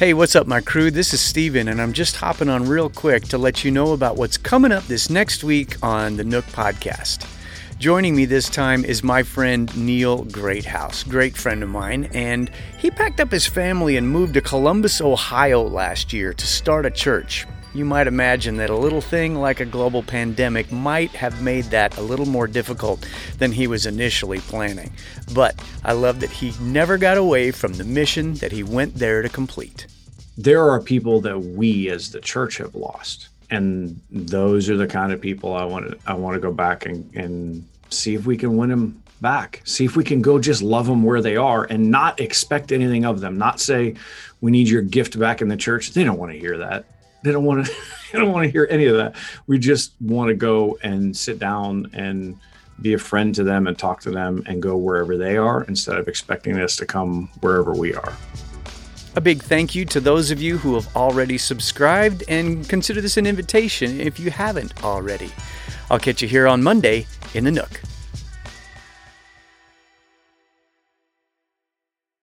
Hey, what's up, my crew? This is Steven, and I'm just hopping on real quick to let you know about what's coming up this next week on the Nook Podcast. Joining me this time is my friend Neil Greathouse, great friend of mine, and he packed up his family and moved to Columbus, Ohio last year to start a church. You might imagine that a little thing like a global pandemic might have made that a little more difficult than he was initially planning. But I love that he never got away from the mission that he went there to complete. There are people that we as the church have lost. And those are the kind of people I want to I want to go back and, and see if we can win them back. See if we can go just love them where they are and not expect anything of them. Not say we need your gift back in the church. They don't want to hear that they don't want to they don't want to hear any of that we just want to go and sit down and be a friend to them and talk to them and go wherever they are instead of expecting us to come wherever we are a big thank you to those of you who have already subscribed and consider this an invitation if you haven't already. I'll catch you here on Monday in the Nook.